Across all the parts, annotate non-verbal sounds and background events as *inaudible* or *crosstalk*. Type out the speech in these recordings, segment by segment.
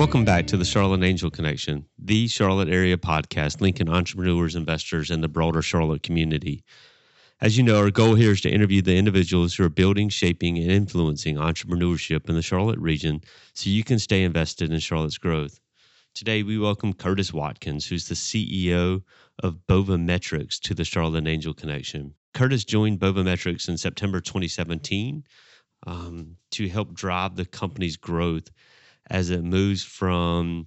Welcome back to the Charlotte Angel Connection, the Charlotte area podcast linking entrepreneurs, investors, and the broader Charlotte community. As you know, our goal here is to interview the individuals who are building, shaping, and influencing entrepreneurship in the Charlotte region so you can stay invested in Charlotte's growth. Today, we welcome Curtis Watkins, who's the CEO of Bova Metrics, to the Charlotte Angel Connection. Curtis joined Bova Metrics in September 2017 um, to help drive the company's growth as it moves from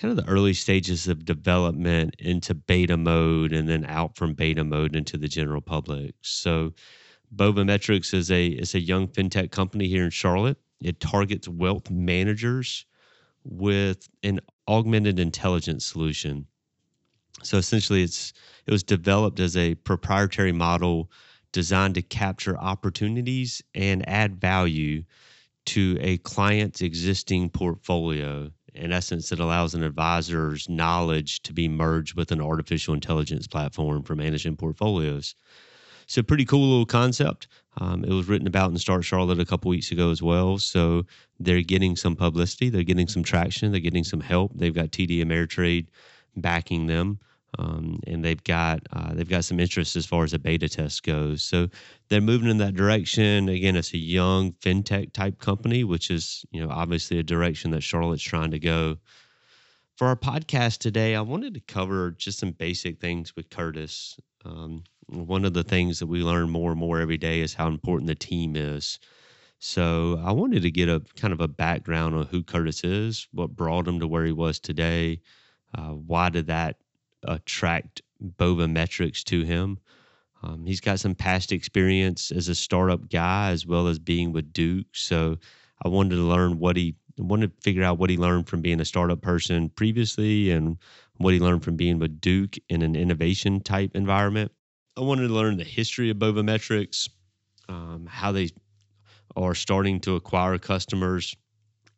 kind of the early stages of development into beta mode and then out from beta mode into the general public. So Bova Metrics is a is a young fintech company here in Charlotte. It targets wealth managers with an augmented intelligence solution. So essentially it's it was developed as a proprietary model designed to capture opportunities and add value to a client's existing portfolio. In essence, it allows an advisor's knowledge to be merged with an artificial intelligence platform for managing portfolios. So, pretty cool little concept. Um, it was written about in Start Charlotte a couple weeks ago as well. So, they're getting some publicity, they're getting some traction, they're getting some help. They've got TD Ameritrade backing them. Um, and they've got uh, they've got some interest as far as a beta test goes. So they're moving in that direction. Again, it's a young fintech type company, which is you know obviously a direction that Charlotte's trying to go. For our podcast today, I wanted to cover just some basic things with Curtis. Um, one of the things that we learn more and more every day is how important the team is. So I wanted to get a kind of a background on who Curtis is, what brought him to where he was today, uh, why did that attract Bova Metrics to him. Um, he's got some past experience as a startup guy as well as being with Duke. So I wanted to learn what he wanted to figure out what he learned from being a startup person previously and what he learned from being with Duke in an innovation type environment. I wanted to learn the history of Bova Metrics, um, how they are starting to acquire customers.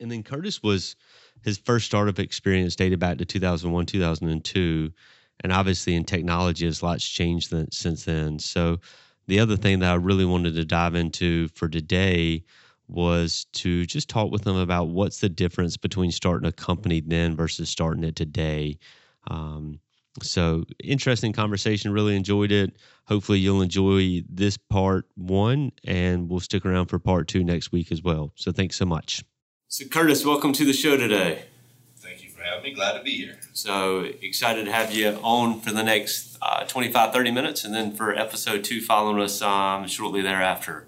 And then Curtis was his first startup experience dated back to 2001, 2002 and obviously in technology as lots changed since then. So the other thing that i really wanted to dive into for today was to just talk with them about what's the difference between starting a company then versus starting it today. Um, so interesting conversation really enjoyed it. Hopefully you'll enjoy this part one and we'll stick around for part two next week as well. So thanks so much so curtis welcome to the show today Thank you for having me. Glad to be here. So excited to have you on for the next uh, 25, 30 minutes, and then for episode two, following us um, shortly thereafter.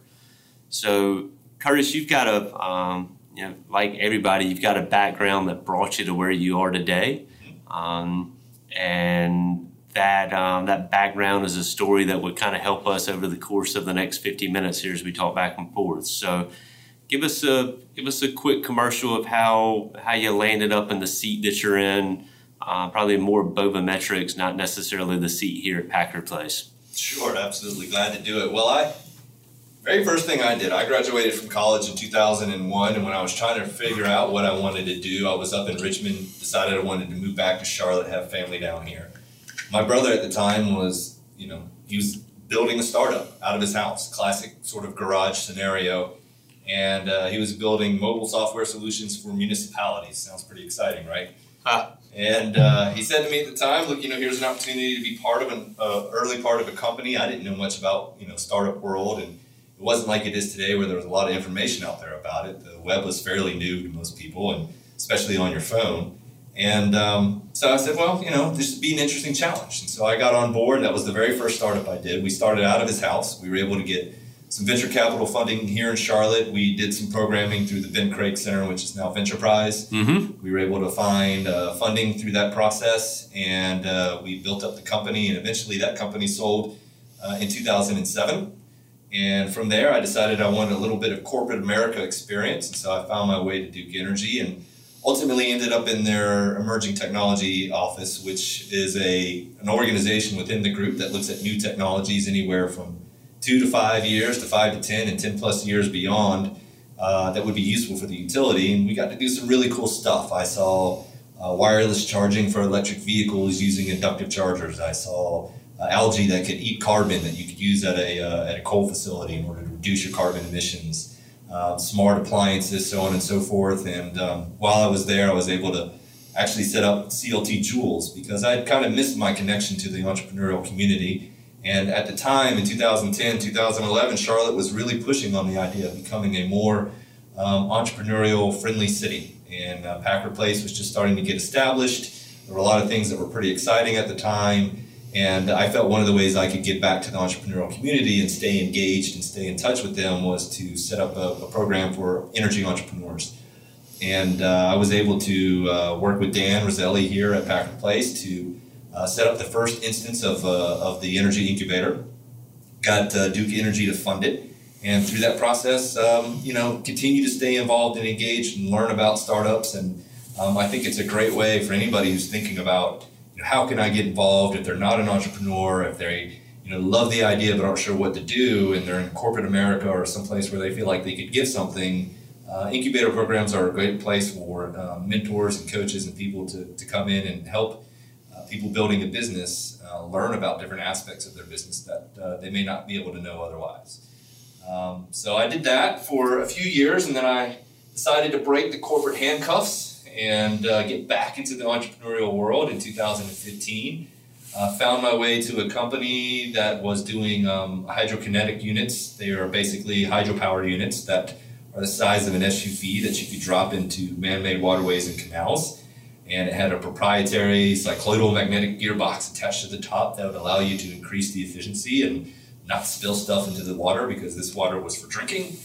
So, Curtis, you've got a, um, you know, like everybody, you've got a background that brought you to where you are today. Um, and that um, that background is a story that would kind of help us over the course of the next 50 minutes here as we talk back and forth. So, give us a give us a quick commercial of how how you landed up in the seat that you're in. Uh, probably more Bova metrics, not necessarily the seat here at Packard Place. Sure, absolutely glad to do it. Well, I very first thing I did, I graduated from college in 2001, and when I was trying to figure out what I wanted to do, I was up in Richmond, decided I wanted to move back to Charlotte, have family down here. My brother at the time was, you know, he was building a startup out of his house, classic sort of garage scenario and uh, he was building mobile software solutions for municipalities. Sounds pretty exciting, right? Huh. And uh, he said to me at the time, "Look, you know, here's an opportunity to be part of an uh, early part of a company. I didn't know much about you know startup world, and it wasn't like it is today, where there was a lot of information out there about it. The web was fairly new to most people, and especially on your phone. And um, so I said, well, you know, this would be an interesting challenge. And so I got on board. That was the very first startup I did. We started out of his house. We were able to get some venture capital funding here in Charlotte. We did some programming through the Ben Craig Center, which is now Ventureprise. Mm-hmm. We were able to find uh, funding through that process, and uh, we built up the company. And eventually, that company sold uh, in 2007. And from there, I decided I wanted a little bit of corporate America experience, and so I found my way to Duke Energy, and ultimately ended up in their emerging technology office, which is a an organization within the group that looks at new technologies anywhere from two to five years to five to 10 and 10 plus years beyond uh, that would be useful for the utility. And we got to do some really cool stuff. I saw uh, wireless charging for electric vehicles using inductive chargers. I saw uh, algae that could eat carbon that you could use at a, uh, at a coal facility in order to reduce your carbon emissions, uh, smart appliances, so on and so forth. And um, while I was there, I was able to actually set up CLT Joules because I had kind of missed my connection to the entrepreneurial community. And at the time in 2010, 2011, Charlotte was really pushing on the idea of becoming a more um, entrepreneurial friendly city. And uh, Packard Place was just starting to get established. There were a lot of things that were pretty exciting at the time. And I felt one of the ways I could get back to the entrepreneurial community and stay engaged and stay in touch with them was to set up a, a program for energy entrepreneurs. And uh, I was able to uh, work with Dan Roselli here at Packard Place to uh, set up the first instance of, uh, of the energy incubator. Got uh, Duke Energy to fund it. And through that process, um, you know, continue to stay involved and engaged and learn about startups. And um, I think it's a great way for anybody who's thinking about you know, how can I get involved if they're not an entrepreneur, if they you know love the idea but aren't sure what to do, and they're in corporate America or someplace where they feel like they could give something. Uh, incubator programs are a great place for uh, mentors and coaches and people to, to come in and help people building a business uh, learn about different aspects of their business that uh, they may not be able to know otherwise. Um, so I did that for a few years, and then I decided to break the corporate handcuffs and uh, get back into the entrepreneurial world in 2015. Uh, found my way to a company that was doing um, hydrokinetic units. They are basically hydropower units that are the size of an SUV that you could drop into man-made waterways and canals. And it had a proprietary cycloidal magnetic gearbox attached to the top that would allow you to increase the efficiency and not spill stuff into the water because this water was for drinking.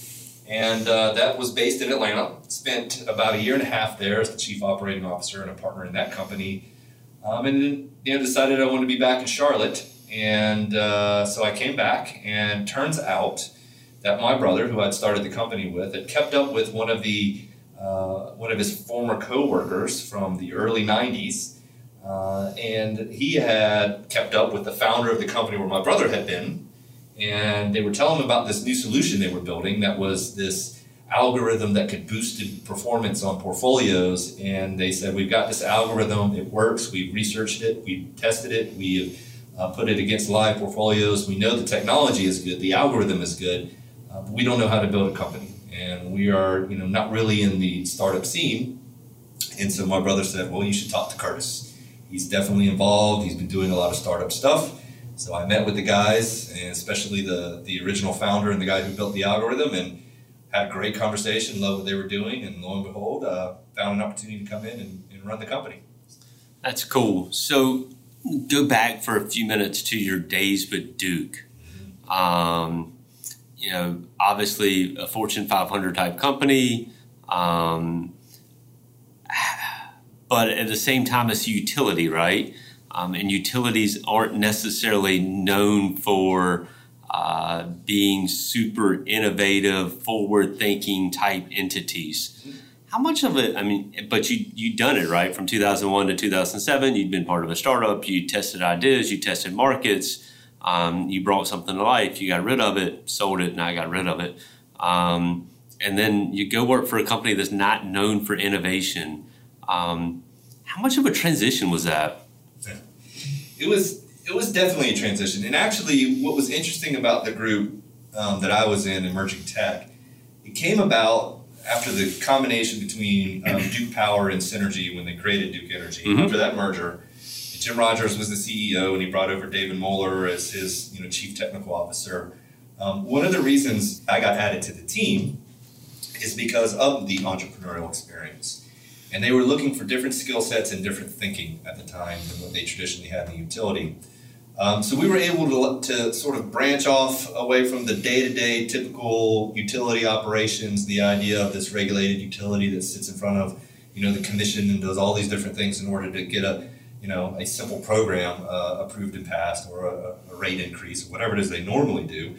And uh, that was based in Atlanta. Spent about a year and a half there as the chief operating officer and a partner in that company. Um, and then you know, decided I wanted to be back in Charlotte. And uh, so I came back, and turns out that my brother, who I'd started the company with, had kept up with one of the uh, one of his former coworkers from the early '90s, uh, and he had kept up with the founder of the company where my brother had been, and they were telling him about this new solution they were building that was this algorithm that could boost performance on portfolios. And they said, We've got this algorithm, it works, we've researched it, we've tested it, we've uh, put it against live portfolios. We know the technology is good, the algorithm is good, uh, we don't know how to build a company. And we are, you know, not really in the startup scene. And so my brother said, Well, you should talk to Curtis. He's definitely involved, he's been doing a lot of startup stuff so I met with the guys, and especially the the original founder and the guy who built the algorithm, and had a great conversation. Loved what they were doing, and lo and behold, uh, found an opportunity to come in and, and run the company. That's cool. So go back for a few minutes to your days with Duke. Mm-hmm. Um, you know, obviously a Fortune 500 type company, um, but at the same time, it's a utility, right? Um, and utilities aren't necessarily known for uh, being super innovative, forward thinking type entities. How much of it, I mean, but you, you'd done it, right? From 2001 to 2007, you'd been part of a startup, you tested ideas, you tested markets, um, you brought something to life, you got rid of it, sold it, and I got rid of it. Um, and then you go work for a company that's not known for innovation. Um, how much of a transition was that? it was it was definitely a transition. And actually, what was interesting about the group um, that I was in, Emerging Tech, it came about after the combination between um, Duke Power and Cinergy when they created Duke Energy. Mm-hmm. After that merger, Jim Rogers was the CEO, and he brought over David Mohler as his you know chief technical officer. Um, one of the reasons I got added to the team is because of the entrepreneurial experience. And they were looking for different skill sets and different thinking at the time than what they traditionally had in the utility. Um, so we were able to, to sort of branch off away from the day-to-day typical utility operations, the idea of this regulated utility that sits in front of, you know, the commission and does all these different things in order to get a, you know, a simple program uh, approved and passed or a, a, rate increase or whatever it is they normally do.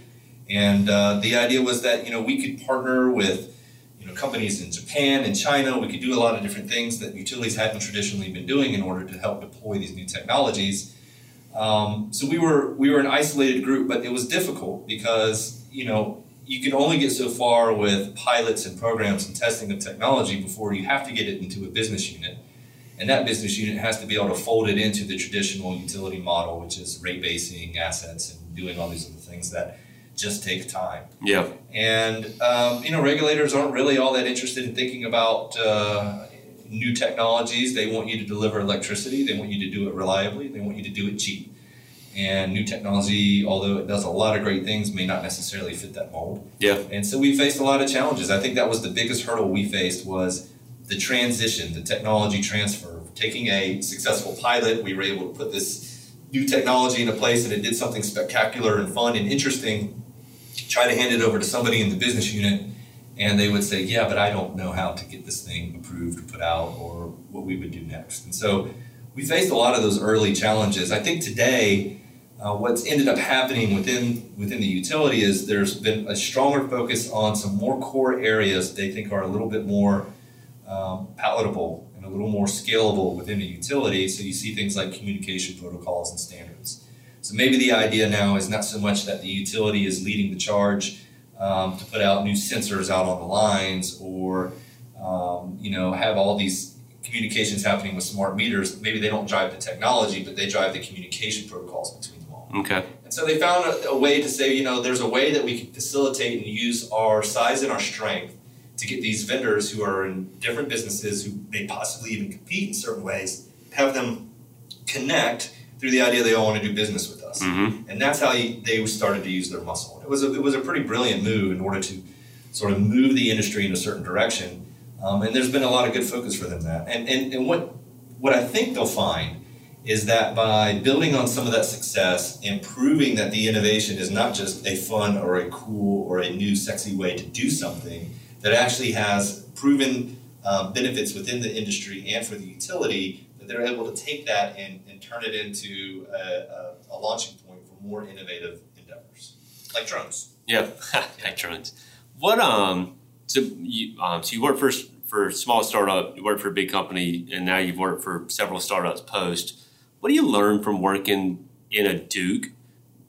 And uh, the idea was that, you know, we could partner with you know, companies in Japan and China. We could do a lot of different things that utilities hadn't traditionally been doing in order to help deploy these new technologies. Um, so we were we were an isolated group, but it was difficult because you know you can only get so far with pilots and programs and testing of technology before you have to get it into a business unit. And that business unit has to be able to fold it into the traditional utility model, which is rate basing assets and doing all these other things that just take time. Yeah. And, um, you know, regulators aren't really all that interested in thinking about uh, new technologies. They want you to deliver electricity, they want you to do it reliably, they want you to do it cheap. And new technology, although it does a lot of great things, may not necessarily fit that mold. Yeah. And so we faced a lot of challenges. I think that was the biggest hurdle we faced was the transition, the technology transfer. Taking a successful pilot, we were able to put this new technology into place and it did something spectacular and fun and interesting. Try to hand it over to somebody in the business unit and they would say, Yeah, but I don't know how to get this thing approved put out or what we would do next. And so we faced a lot of those early challenges. I think today, uh, what's ended up happening within within the utility is there's been a stronger focus on some more core areas they think are a little bit more um, palatable and a little more scalable within a utility. So you see things like communication protocols and standards. So maybe the idea now is not so much that the utility is leading the charge um, to put out new sensors out on the lines or um, you know have all these communications happening with smart meters. Maybe they don't drive the technology, but they drive the communication protocols between them all. Okay. And so they found a, a way to say, you know, there's a way that we can facilitate and use our size and our strength to get these vendors who are in different businesses who may possibly even compete in certain ways, have them connect through the idea they all want to do business with us. Mm-hmm. And that's how he, they started to use their muscle. It was a, it was a pretty brilliant move in order to sort of move the industry in a certain direction. Um, and there's been a lot of good focus for them that. And, and, and what, what I think they'll find is that by building on some of that success and proving that the innovation is not just a fun or a cool or a new sexy way to do something, that actually has proven um, benefits within the industry and for the utility, that they're able to take that and, and turn it into a, a, a launching point for more innovative endeavors, like drones. Yeah, *laughs* like drones. What um? So you um, so you work for for small startup, you work for a big company, and now you've worked for several startups post. What do you learn from working in a Duke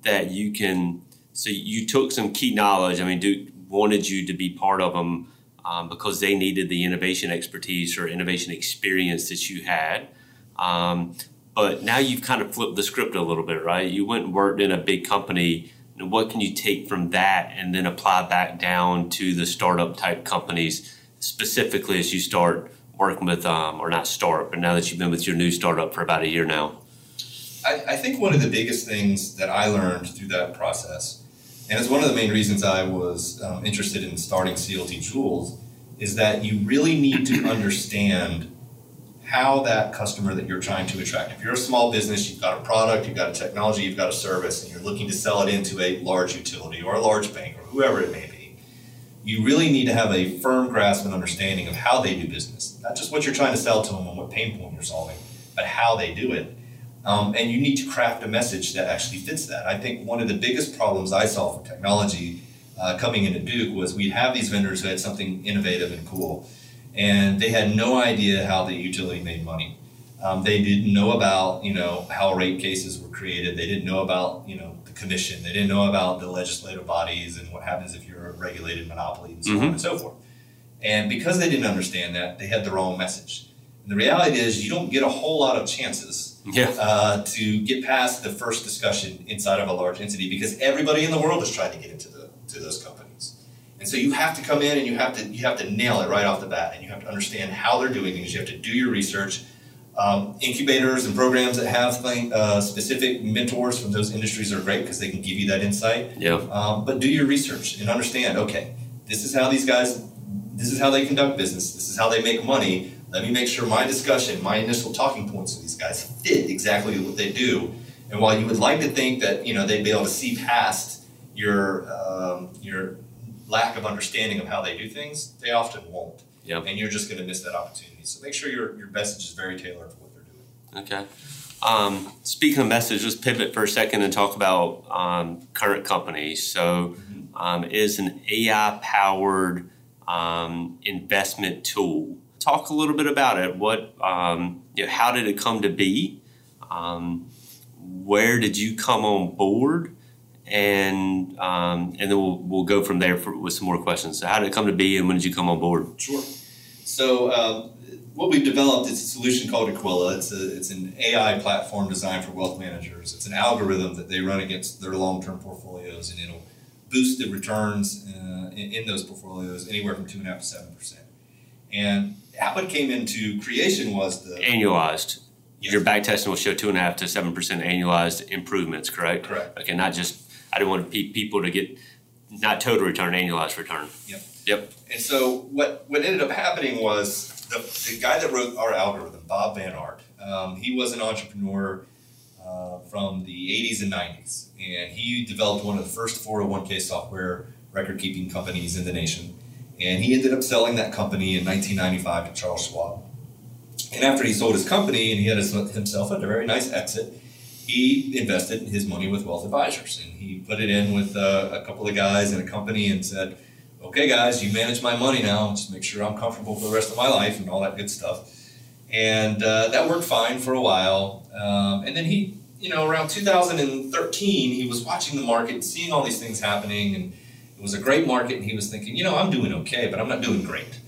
that you can? So you took some key knowledge. I mean, Duke wanted you to be part of them um, because they needed the innovation expertise or innovation experience that you had. Um, but now you've kind of flipped the script a little bit, right? You went and worked in a big company. And what can you take from that and then apply back down to the startup type companies, specifically as you start working with, um, or not start, but now that you've been with your new startup for about a year now? I, I think one of the biggest things that I learned through that process and it's one of the main reasons I was um, interested in starting CLT Joules is that you really need to understand how that customer that you're trying to attract. If you're a small business, you've got a product, you've got a technology, you've got a service, and you're looking to sell it into a large utility or a large bank or whoever it may be, you really need to have a firm grasp and understanding of how they do business. Not just what you're trying to sell to them and what pain point you're solving, but how they do it. Um, and you need to craft a message that actually fits that. I think one of the biggest problems I saw for technology uh, coming into Duke was we'd have these vendors who had something innovative and cool, and they had no idea how the utility made money. Um, they didn't know about you know how rate cases were created. They didn't know about you know the commission. They didn't know about the legislative bodies and what happens if you're a regulated monopoly and so Mhm. on and so forth. And because they didn't understand that, they had the wrong message. And the reality is, you don't get a whole lot of chances Yeah. uh, to get past the first discussion inside of a large entity because everybody in the world is trying to get into the to those companies. And so you have to come in and you have to you have to nail it right off the bat, and you have to understand how they're doing things. You have to do your research. Um, incubators and programs that have uh, specific mentors from those industries are great because they can give you that insight. Yeah. Um, but do your research and understand. Okay, this is how these guys. This is how they conduct business. This is how they make money. Let me make sure my discussion, my initial talking points with these guys fit exactly what they do. And while you would like to think that you know they'd be able to see past your um, your lack of understanding of how they do things, they often won't. Yeah. And you're just going to miss that opportunity. So make sure your your message is very tailored for what they're doing. Okay. Um, speaking of message, let's pivot for a second and talk about um, current companies. So, um, it is an AI powered um, investment tool. Talk a little bit about it. What, um, you know, how did it come to be? Um, where did you come on board? And um, and then we'll, we'll go from there for, with some more questions. So, how did it come to be, and when did you come on board? Sure. So um, what we've developed is a solution called Aquila. It's a, it's an AI platform designed for wealth managers. It's an algorithm that they run against their long-term portfolios, and it'll boost the returns uh, in, in, those portfolios anywhere from two and a half to seven percent. And how it came into creation was the annualized. Yes. Your back testing will show two and a half to seven percent annualized improvements. Correct. Correct. Okay, not just. I didn't want people to get not total return, annualized return. Yep. Yep. And so what what ended up happening was the, the guy that wrote our algorithm, Bob Van Aert, um, he was an entrepreneur uh, from the 80s and 90s, and he developed one of the first 401k software record keeping companies in the nation. And he ended up selling that company in 1995 to Charles Schwab. And after he sold his company and he had his, himself a very nice exit, he invested his money with wealth advisors and he put it in with uh, a couple of guys in a company and said, okay, guys, you manage my money now. Just make sure I'm comfortable for the rest of my life and all that good stuff. And uh, that worked fine for a while. Um, and then he, you know, around 2013, he was watching the market seeing all these things happening. And was a great market. And he was thinking, you know, I'm doing okay, but I'm not doing great.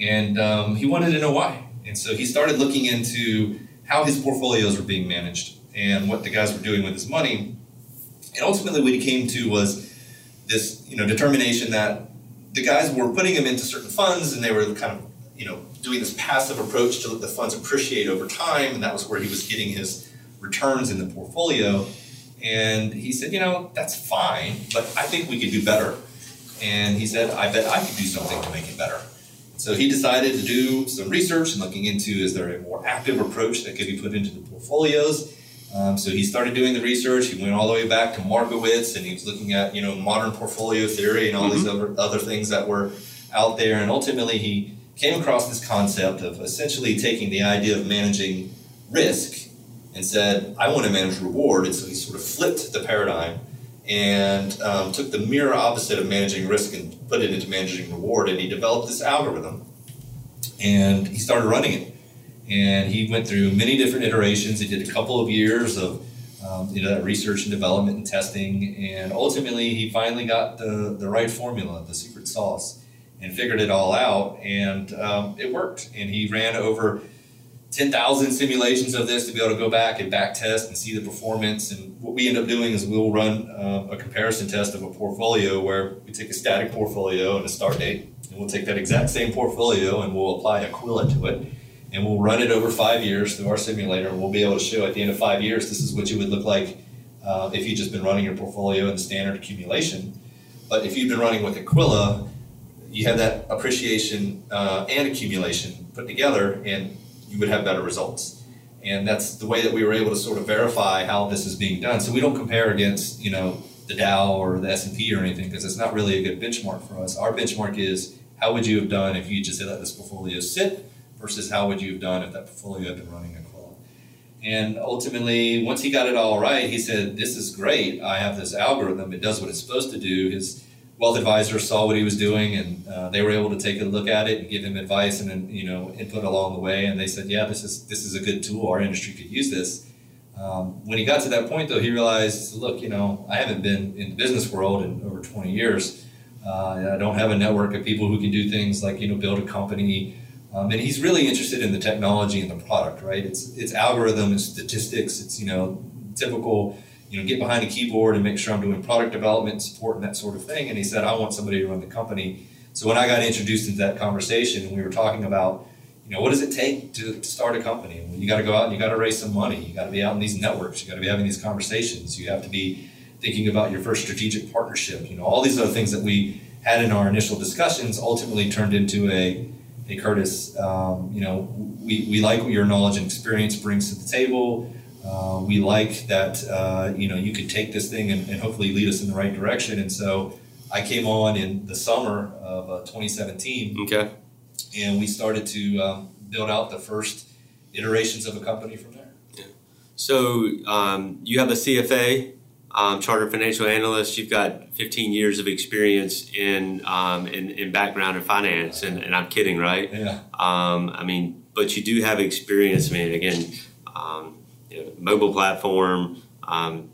And um, he wanted to know why. And so he started looking into how his portfolios were being managed and what the guys were doing with his money. And ultimately, what he came to was this, you know, determination that the guys were putting him into certain funds and they were kind of, you know, doing this passive approach to let the funds appreciate over time. And that was where he was getting his returns in the portfolio. And he said, you know, that's fine, but I think we could do better. And he said, I bet I could do something to make it better. So he decided to do some research and looking into is there a more active approach that could be put into the portfolios? Um, so he started doing the research. He went all the way back to Markowitz, and he was looking at you know modern portfolio theory and all mm-hmm. these other other things that were out there. And ultimately, he came across this concept of essentially taking the idea of managing risk and said, "I want to manage reward." And so he sort of flipped the paradigm and um, took the mirror opposite of managing risk and put it into managing reward. And he developed this algorithm, and he started running it and he went through many different iterations. He did a couple of years of um, you know that research and development and testing, and ultimately he finally got the the right formula, the secret sauce, and figured it all out, and um, it worked. And he ran over. 10,000 simulations of this to be able to go back and back test and see the performance. And what we end up doing is we'll run uh, a comparison test of a portfolio where we take a static portfolio and a start date, and we'll take that exact same portfolio and we'll apply Aquila to it and we'll run it over five years through our simulator, and we'll be able to show at the end of five years this is what you would look like uh, if you'd just been running your portfolio in standard accumulation. But if you've been running with Aquila, you have that appreciation uh, and accumulation put together, and you would have better results. And that's the way that we were able to sort of verify how this is being done. So we don't compare against, you know, the Dow or the S&P or anything because it's not really a good benchmark for us. Our benchmark is how would you have done if you just let this portfolio sit versus how would you have done if that portfolio had been running Aquila. And ultimately, once he got it all right, he said, This is great. I have this algorithm. It does what it's supposed to do. His wealth advisor saw what he was doing and uh, they were able to take a look at it and give him advice and you know input along the way and they said yeah this is this is a good tool. Our industry could use this. Um, when he got to that point though he realized look you know i haven't been in the business world in over 20 years. Uh, i don't have a network of people who can do things like you know build a company. Um, and he's really interested in the technology and the product, right? It's it's algorithm, it's statistics, it's you know typical, you know, get behind a keyboard and make sure I'm doing product development, support, and that sort of thing. And he said, I want somebody to run the company. So when I got introduced into that conversation, and we were talking about, you know, what does it take to, to start a company? Well, you got to go out and you got to raise some money. You got to be out in these networks. You got to be having these conversations. You have to be thinking about your first strategic partnership. You know, all these other things that we had in our initial discussions ultimately turned into a hey Curtis, um, you know, we, we like what your knowledge and experience brings to the table. Uh, we like that, uh, you know, you could take this thing and, and, hopefully lead us in the right direction. And so I came on in the summer of uh, 2017. Okay. And we started to um, build out the first iterations of a company from there. Yeah. So um, you have a CFA um, chartered financial analyst. You've got 15 years of experience in um, in, in, background in finance, and, and, I'm kidding, right? Yeah. Um, I mean, but you do have experience. I mean, again, um, you know, mobile platform, um,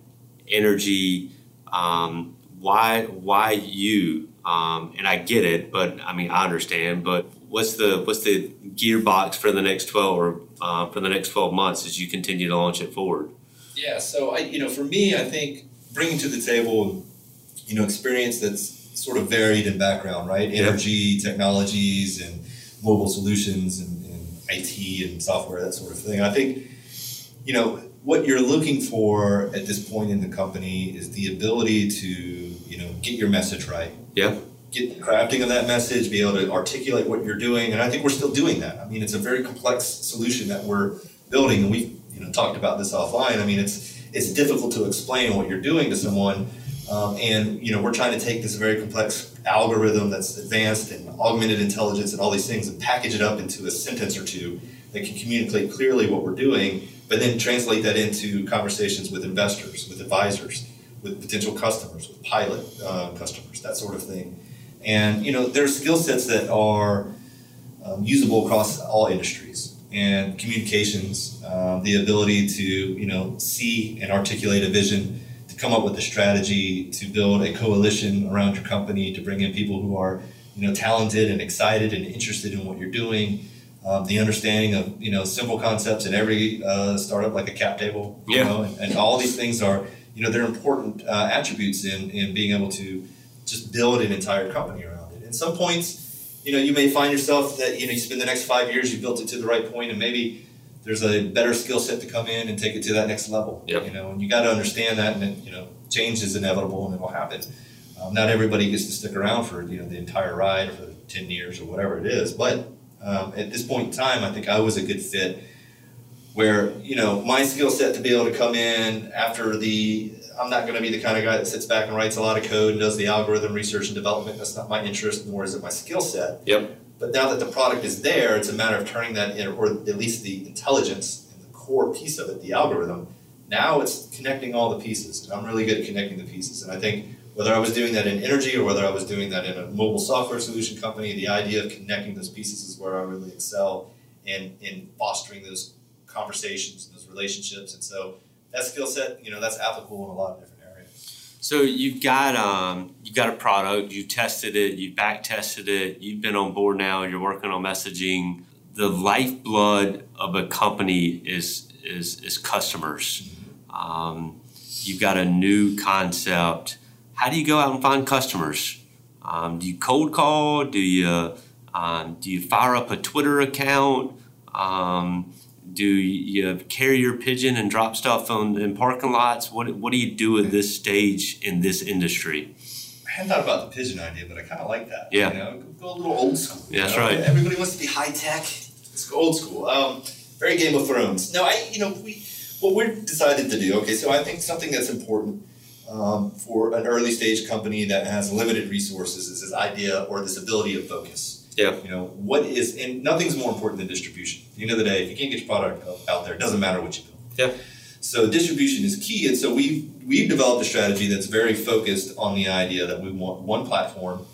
energy. Um, why why you? Um, and I get it, but I mean I understand. But what's the what's the gearbox for the next twelve or uh, for the next twelve months as you continue to launch it forward? Yeah. So I, you know, for me, I think bringing to the table, you know, experience that's sort of varied in background, right? Energy technologies and mobile solutions and, and IT and software, that sort of thing. I think, you know, what you're looking for at this point in the company is the ability to, you know, get your message right. Yeah. Get the crafting of that message, be able to articulate what you're doing, and I think we're still doing that. I mean, it's a very complex solution that we're building, and we've you know talked about this offline. I mean, it's it's difficult to explain what you're doing to someone, um, and you know we're trying to take this very complex algorithm that's advanced and augmented intelligence and all these things and package it up into a sentence or two that can communicate clearly what we're doing but then translate that into conversations with investors, with advisors, with potential customers, with pilot uh, customers, that sort of thing. And you know, there's skill sets that are um, usable across all industries and communications, um, the ability to you know see and articulate a vision, to come up with a strategy, to build a coalition around your company, to bring in people who are you know talented and excited and interested in what you're doing um, the understanding of you know simple concepts in every uh, startup like a cap table you yeah. know and, and, all these things are you know they're important uh, attributes in in being able to just build an entire company around it and some points you know you may find yourself that you know you spend the next five years you built it to the right point and maybe there's a better skill set to come in and take it to that next level yep. you know and you got to understand that and then, you know change is inevitable and it will happen um, not everybody gets to stick around for you know the entire ride or for 10 years or whatever it is but um, at this point in time, I think I was a good fit. Where you know my skill set to be able to come in after the I'm not going to be the kind of guy that sits back and writes a lot of code and does the algorithm research and development. That's not my interest, nor is it my skill set. Yep. But now that the product is there, it's a matter of turning that in, or at least the intelligence and the core piece of it, the algorithm. Now it's connecting all the pieces. And I'm really good at connecting the pieces. And I think whether I was doing that in energy or whether I was doing that in a mobile software solution company, the idea of connecting those pieces is where I really excel in, in fostering those conversations and those relationships. And so that skill set, you know, that's applicable in a lot of different areas. So you've got um, you've got a product, you've tested it, you've back tested it, you've been on board now, you're working on messaging. The lifeblood of a company is is is customers. Mm-hmm. Um, you've got a new concept how do you go out and find customers? Um, do you cold call? Do you um, do you fire up a Twitter account? Um, do you carry your pigeon and drop stuff on in parking lots? What what do you do at this stage in this industry? I hadn't thought about the pigeon idea, but I kind of like that. Yeah, you know, go a little old school. Yeah, that's know? right. Everybody wants to be high tech. Let's go old school. Um, very Game of Thrones. No, I you know we what we've decided to do. Okay, so I think something that's important um, for an early stage company that has limited resources is this idea or this ability of focus. Yeah. You know, what is, and nothing's more important than distribution. At the end of the day, if you can't get your product out there, it doesn't matter what you build. Yeah. So distribution is key, and so we've we've developed a strategy that's very focused on the idea that we want one platform,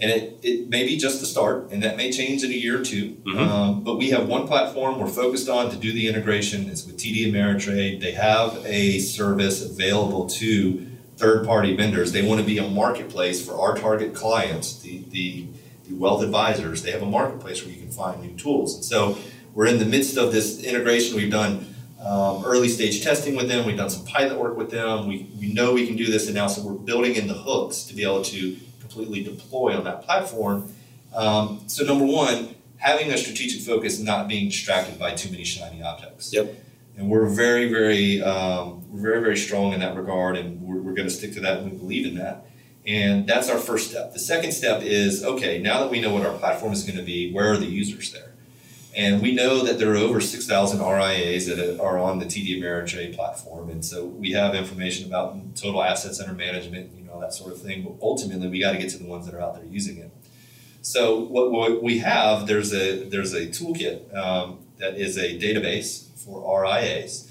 and it, it may be just the start, and that may change in a year or 2 mm-hmm. um, but we have one platform we're focused on to do the integration. It's with TD Ameritrade. They have a service available to third party vendors. They want to be a marketplace for our target clients, the, the, the, wealth advisors. They have a marketplace where you can find new tools. And so we're in the midst of this integration. We've done um, early stage testing with them, we've done some pilot work with them. We, we know we can do this, and now so we're building in the hooks to be able to completely deploy on that platform. Um, so, number one, having a strategic focus, not being distracted by too many shiny objects. Yep and we're very, very, um, very, very strong in that regard, and we're, we're going to stick to that, and we believe in that. And that's our first step. The second step is okay. Now that we know what our platform is going to be, where are the users there? And we know that there are over 6,000 RIAs that are on the TD Ameritrade platform. And so we have information about total assets under management, you know, that sort of thing. But ultimately, we got to get to the ones that are out there using it. So what, we have, there's a, there's a toolkit um, that is a database for RIAs.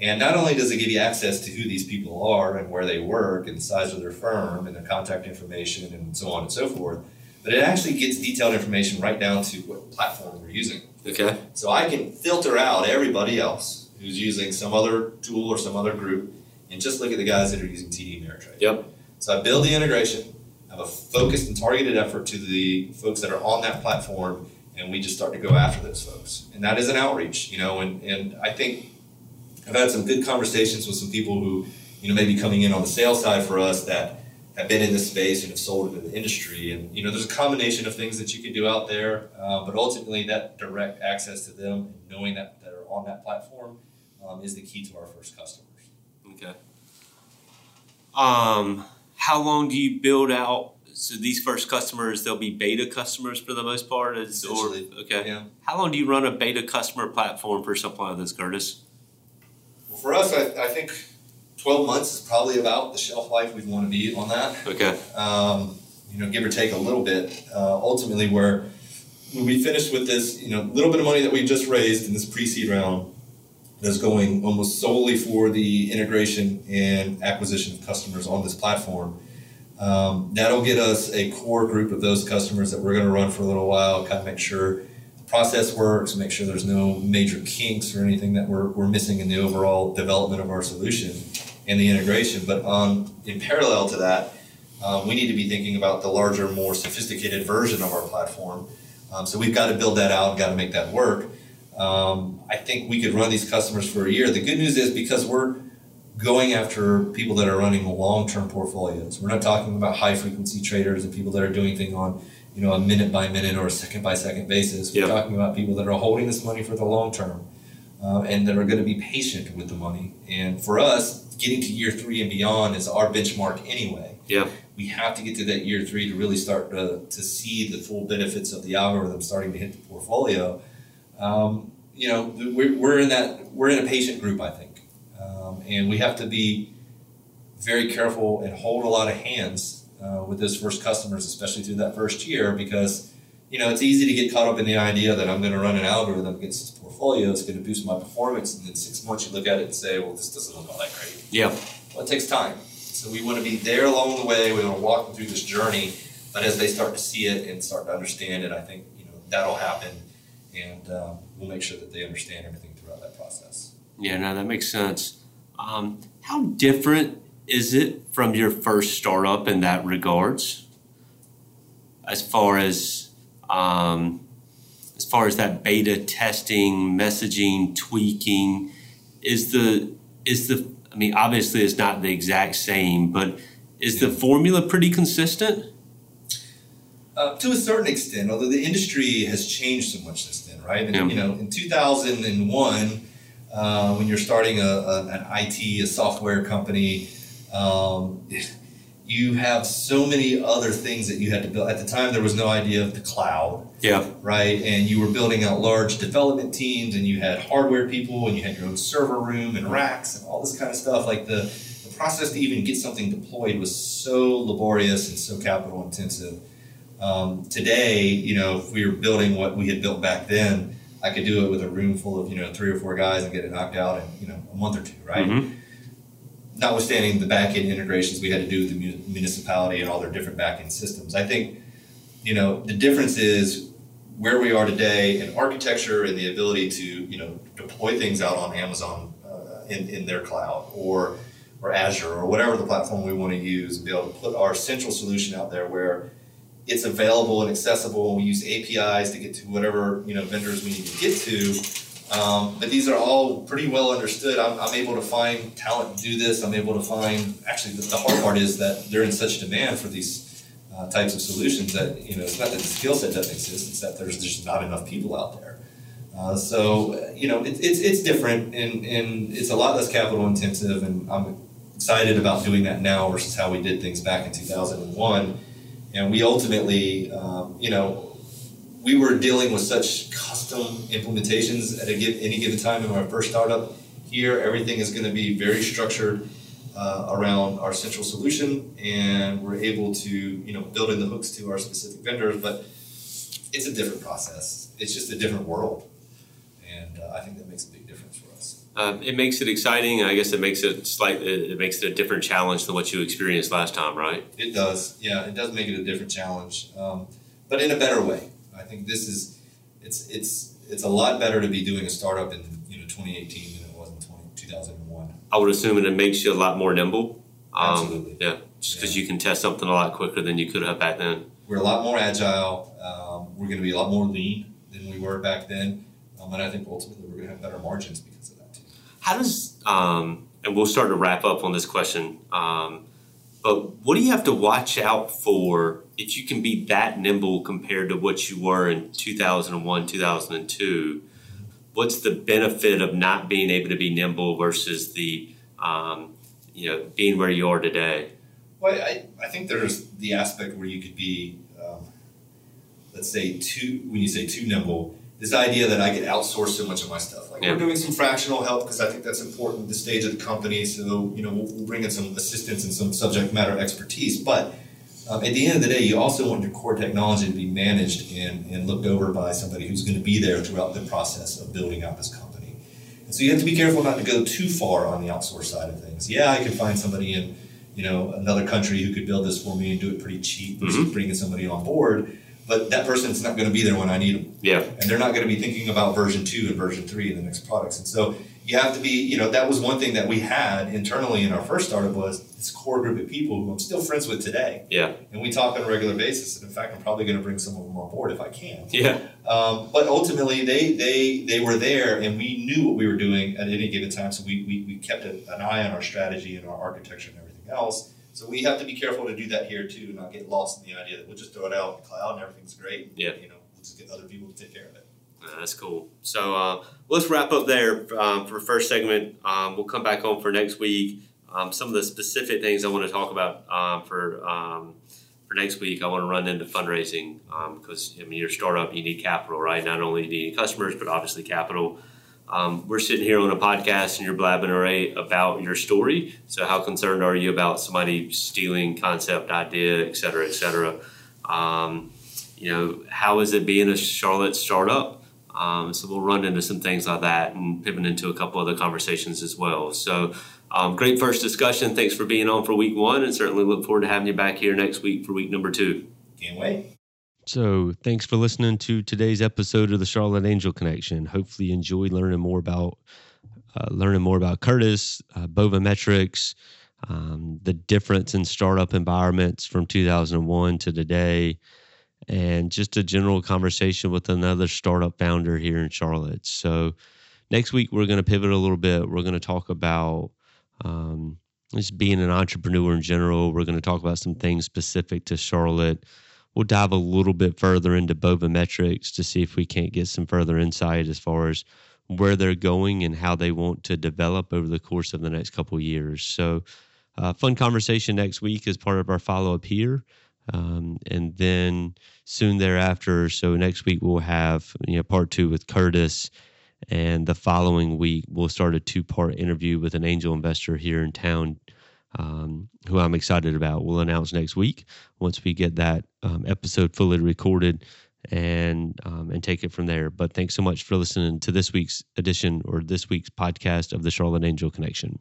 And not only does it give you access to who these people are and where they work and the size of their firm and their contact information and so on and so forth, but it actually gets detailed information right down to what platform they're using. Okay. So I can filter out everybody else who's using some other tool or some other group and just look at the guys that are using TD Ameritrade. Yep. So I build the integration, have a focused and targeted effort to the folks that are on that platform, and we just start to go after those folks. And that is an outreach, you know, and, and I think I've had some good conversations with some people who, you know, maybe coming in on the sales side for us that have been in this space and have sold it in the industry. And, you know, there's a combination of things that you can do out there, uh, but ultimately that direct access to them and knowing that they're on that platform um, is the key to our first customers. Okay. Um, how long do you build out? So these first customers, they'll be beta customers for the most part, is, or okay. Yeah. How long do you run a beta customer platform for something like this, Curtis? For us, I, I think 12 months is probably about the shelf life we'd want to be on that. Okay. Um, you know, give or take a little bit. Uh, ultimately, where when we finished with this, you know, little bit of money that we just raised in this pre-seed round that's going almost solely for the integration and acquisition of customers on this platform. Um, that'll get us a core group of those customers that we're going to run for a little while, kind of make sure process works, make sure there's no major kinks or anything that we're, we're missing in the overall development of our solution and the integration. But um, in parallel to that, um, we need to be thinking about the larger, more sophisticated version of our platform. Um, so we've got to build that out, got to make that work. Um, I think we could run these customers for a year. The good news is because we're going after people that are running long-term portfolios. We're not talking about high-frequency traders and people that are doing things on, you know, a minute by minute or a second by second basis. We're Yep. talking about people that are holding this money for the long term, uh, and that are going to be patient with the money. And for us, getting to year three and beyond is our benchmark anyway. Yeah. We have to get to that year three to really start to, to see the full benefits of the algorithm starting to hit the portfolio. Um, you know, we're, we're in that we're in a patient group, I think, um, and we have to be very careful and hold a lot of hands uh, with those first customers, especially through that first year, because you know it's easy to get caught up in the idea that I'm going to run an algorithm against this portfolio, it's going to boost my performance, and then six months you look at it and say, well, this doesn't look all that great. Yeah. Well, it takes time, so we want to be there along the way. We want to walk them through this journey, but as they start to see it and start to understand it, I think you know that'll happen, and um, we'll make sure that they understand everything throughout that process. Yeah, no, that makes sense. Um, how different is it from your first startup in that regards? As far as um, as far as that beta testing, messaging, tweaking, is the is the I mean, obviously it's not the exact same, but is the formula pretty consistent? Uh, to a certain extent, although the industry has changed so much since then, right? And, Yeah. You know, in 2001, uh, when you're starting a, a, an IT, a software company, um, you have so many other things that you had to build. At the time, there was no idea of the cloud, Yeah. right? And you were building out large development teams, and you had hardware people, and you had your own server room and racks and all this kind of stuff. Like the, the process to even get something deployed was so laborious and so capital intensive. Um, today, you know, if we were building what we had built back then, I could do it with a room full of you know three or four guys and get it knocked out in you know a month or two, right? Mhm. Notwithstanding the back end integrations we had to do with the municipality and all their different back end systems, I think you know the difference is where we are today in architecture and the ability to you know deploy things out on Amazon uh, in in their cloud or or Azure or whatever the platform we want to use, be able to put our central solution out there where it's available and accessible. and We use APIs to get to whatever you know vendors we need to get to. Um, but these are all pretty well understood. I'm, I'm able to find talent to do this. I'm able to find actually the, the hard part is that they're in such demand for these uh, types of solutions that you know it's not that the skill set doesn't exist. It's that there's just not enough people out there. Uh, so you know it, it's it's different and and it's a lot less capital intensive. And I'm excited about doing that now versus how we did things back in 2001 and we ultimately, um, you know, we were dealing with such custom implementations at a give, any given time in our first startup. Here, everything is going to be very structured uh, around our central solution, and we're able to, you know, build in the hooks to our specific vendors. But it's a different process. It's just a different world, and uh, I think that makes a big difference for us. Um, it makes it exciting. I guess it makes it slightly. It makes it a different challenge than what you experienced last time, right? It does, yeah, it does make it a different challenge, um, but in a better way. I think this is, it's it's it's a lot better to be doing a startup in you know 2018 than it was in 20, 2001. I would assume it makes you a lot more nimble. Um, Absolutely. Yeah. just because yeah. you can test something a lot quicker than you could have back then. We're a lot more agile. Um, we're going to be a lot more lean than we were back then, um, and I think ultimately we're going to have better margins because of that too. How does um, and we'll start to wrap up on this question. Um, but what do you have to watch out for if you can be that nimble compared to what you were in 2001, 2002? What's the benefit of not being able to be nimble versus the, um, you know, being where you are today? Well, I, I think there's the aspect where you could be, um, let's say, too, when you say too nimble, this idea that I could outsource so much of my stuff. Like yeah. we're doing some fractional help because I think that's important at the stage of the company. So you know we'll, we'll bring in some assistance and some subject matter expertise. But um, at the end of the day, you also want your core technology to be managed and, and looked over by somebody who's going to be there throughout the process of building out this company. And so you have to be careful not to go too far on the outsource side of things. Yeah, I could find somebody in you know another country who could build this for me and do it pretty cheap versus mm-hmm. bringing somebody on board but that person's not going to be there when I need them. Yeah. And they're not going to be thinking about version two and version three in the next products. And so you have to be, you know, that was one thing that we had internally in our first startup was this core group of people who I'm still friends with today. Yeah. And we talk on a regular basis. And in fact, I'm probably going to bring some of them on board if I can. Yeah. Um, but ultimately, they they they were there, and we knew what we were doing at any given time. So we we, we kept an eye on our strategy and our architecture and everything else so we have to be careful to do that here too, not get lost in the idea that we'll just throw it out in the cloud and everything's great. Yeah. You know, we'll just get other people to take care of it. Uh, that's cool. So uh, let's wrap up there um, for first segment. Um, we'll come back on for next week. Um, some of the specific things I want to talk about um, for um, for next week, I want to run into fundraising because um, I mean, your startup, you need capital, right? Not only do you need customers, but obviously capital. Um, we're sitting here on a podcast and you're blabbing away about your story. So, how concerned are you about somebody stealing concept, idea, et cetera, et cetera? Um, you know, how is it being a Charlotte startup? Um, so, we'll run into some things like that and pivot into a couple other conversations as well. So, um, great first discussion. Thanks for being on for week one, and certainly look forward to having you back here next week for week number two. Can't wait. So, thanks for listening to today's episode of the Charlotte Angel Connection. Hopefully, you enjoyed learning more about uh, learning more about Curtis, uh, Bova Metrics, um, the difference in startup environments from 2001 to today, and just a general conversation with another startup founder here in Charlotte. So, next week we're going to pivot a little bit. We're going to talk about um, just being an entrepreneur in general. We're going to talk about some things specific to Charlotte we'll dive a little bit further into Bova Metrics to see if we can't get some further insight as far as where they're going and how they want to develop over the course of the next couple years. So, uh, fun conversation next week as part of our follow up here. Um, and then soon thereafter, so next week we'll have you know part two with Curtis, and the following week we'll start a two part interview with an angel investor here in town, um, who I'm excited about. We'll announce next week once we get that um, episode fully recorded and um, and take it from there. But thanks so much for listening to this week's edition or this week's podcast of the Charlotte Angel Connection.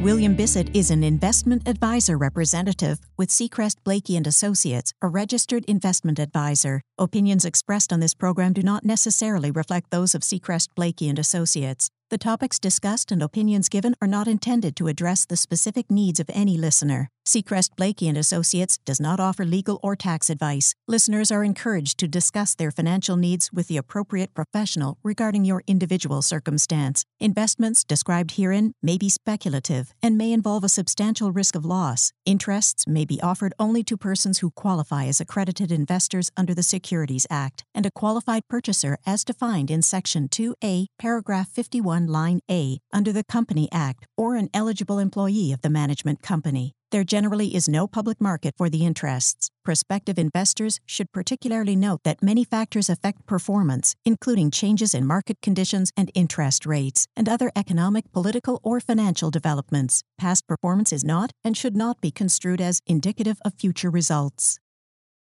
William Bissett is an investment advisor representative with Seacrest Blakey and Associates, a registered investment advisor. Opinions expressed on this program do not necessarily reflect those of Seacrest Blakey and Associates. The topics discussed and opinions given are not intended to address the specific needs of any listener. Seacrest Blakey and Associates does not offer legal or tax advice. Listeners are encouraged to discuss their financial needs with the appropriate professional regarding your individual circumstance. Investments described herein may be speculative and may involve a substantial risk of loss. Interests may be offered only to persons who qualify as accredited investors under the Securities Act and a qualified purchaser as defined in Section 2A, paragraph 51, line A under the Company Act or an eligible employee of the management company. There generally is no public market for the interests. Prospective investors should particularly note that many factors affect performance, including changes in market conditions and interest rates, and other economic, political, or financial developments. Past performance is not and should not be construed as indicative of future results.